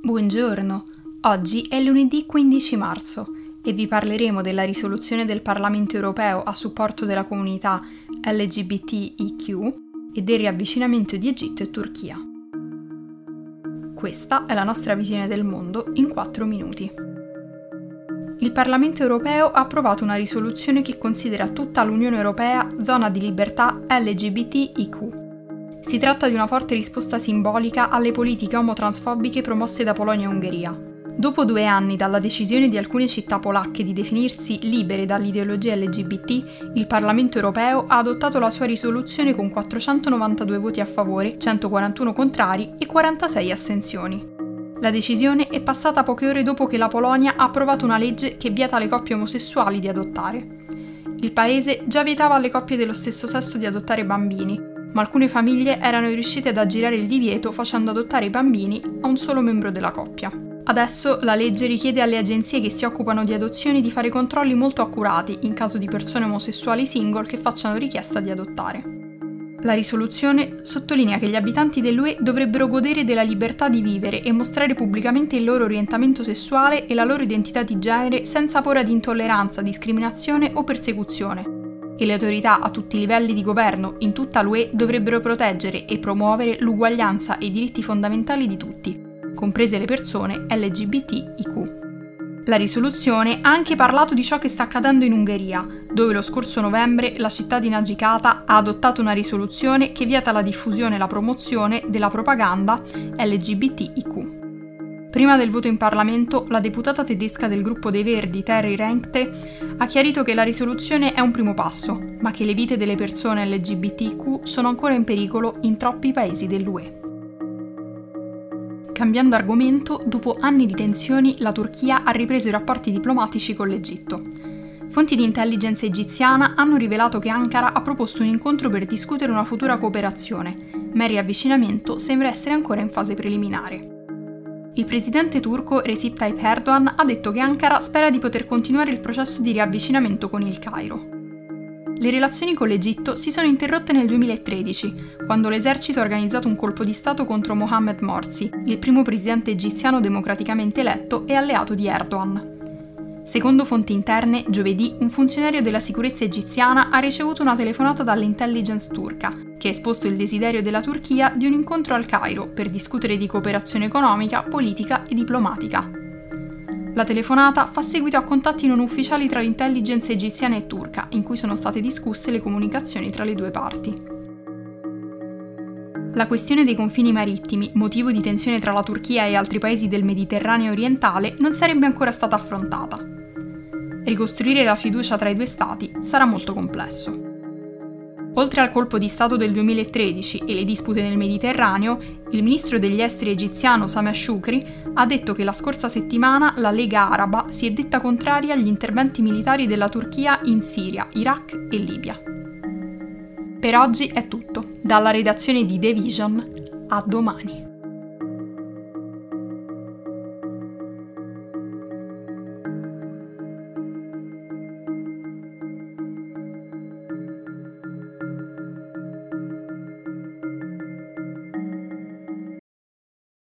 Buongiorno, oggi è lunedì 15 marzo e vi parleremo della risoluzione del Parlamento europeo a supporto della comunità LGBTIQ e del riavvicinamento di Egitto e Turchia. Questa è la nostra visione del mondo in 4 minuti. Il Parlamento europeo ha approvato una risoluzione che considera tutta l'Unione europea zona di libertà LGBTIQ si tratta di una forte risposta simbolica alle politiche omotransfobiche promosse da Polonia e Ungheria. Dopo due anni dalla decisione di alcune città polacche di definirsi libere dall'ideologia LGBT, il Parlamento europeo ha adottato la sua risoluzione con 492 voti a favore, 141 contrari e 46 astensioni. La decisione è passata poche ore dopo che la Polonia ha approvato una legge che vieta alle coppie omosessuali di adottare. Il paese già vietava alle coppie dello stesso sesso di adottare bambini, ma alcune famiglie erano riuscite ad aggirare il divieto facendo adottare i bambini a un solo membro della coppia. Adesso la legge richiede alle agenzie che si occupano di adozioni di fare controlli molto accurati in caso di persone omosessuali single che facciano richiesta di adottare. La risoluzione sottolinea che gli abitanti dell'UE dovrebbero godere della libertà di vivere e mostrare pubblicamente il loro orientamento sessuale e la loro identità di genere senza paura di intolleranza, discriminazione o persecuzione, e le autorità a tutti i livelli di governo in tutta l'UE dovrebbero proteggere e promuovere l'uguaglianza e i diritti fondamentali di tutti, comprese le persone LGBTIQ. La risoluzione ha anche parlato di ciò che sta accadendo in Ungheria, dove lo scorso novembre la città di Nagicata ha adottato una risoluzione che vieta la diffusione e la promozione della propaganda LGBTIQ. Prima del voto in Parlamento, la deputata tedesca del gruppo dei Verdi, Terry Renkte, ha chiarito che la risoluzione è un primo passo, ma che le vite delle persone LGBTQ sono ancora in pericolo in troppi paesi dell'UE. Cambiando argomento, dopo anni di tensioni, la Turchia ha ripreso i rapporti diplomatici con l'Egitto. Fonti di intelligence egiziana hanno rivelato che Ankara ha proposto un incontro per discutere una futura cooperazione, ma il riavvicinamento sembra essere ancora in fase preliminare. Il presidente turco Recep Tayyip Erdogan ha detto che Ankara spera di poter continuare il processo di riavvicinamento con il Cairo. Le relazioni con l'Egitto si sono interrotte nel 2013, quando l'esercito ha organizzato un colpo di Stato contro Mohamed Morsi, il primo presidente egiziano democraticamente eletto e alleato di Erdogan. Secondo fonti interne, giovedì un funzionario della sicurezza egiziana ha ricevuto una telefonata dall'intelligence turca, che ha esposto il desiderio della Turchia di un incontro al Cairo per discutere di cooperazione economica, politica e diplomatica. La telefonata fa seguito a contatti non ufficiali tra l'intelligence egiziana e turca, in cui sono state discusse le comunicazioni tra le due parti. La questione dei confini marittimi, motivo di tensione tra la Turchia e altri paesi del Mediterraneo orientale, non sarebbe ancora stata affrontata ricostruire la fiducia tra i due stati sarà molto complesso. Oltre al colpo di Stato del 2013 e le dispute nel Mediterraneo, il ministro degli esteri egiziano Sameh Shukri ha detto che la scorsa settimana la Lega Araba si è detta contraria agli interventi militari della Turchia in Siria, Iraq e Libia. Per oggi è tutto. Dalla redazione di The Vision, a domani.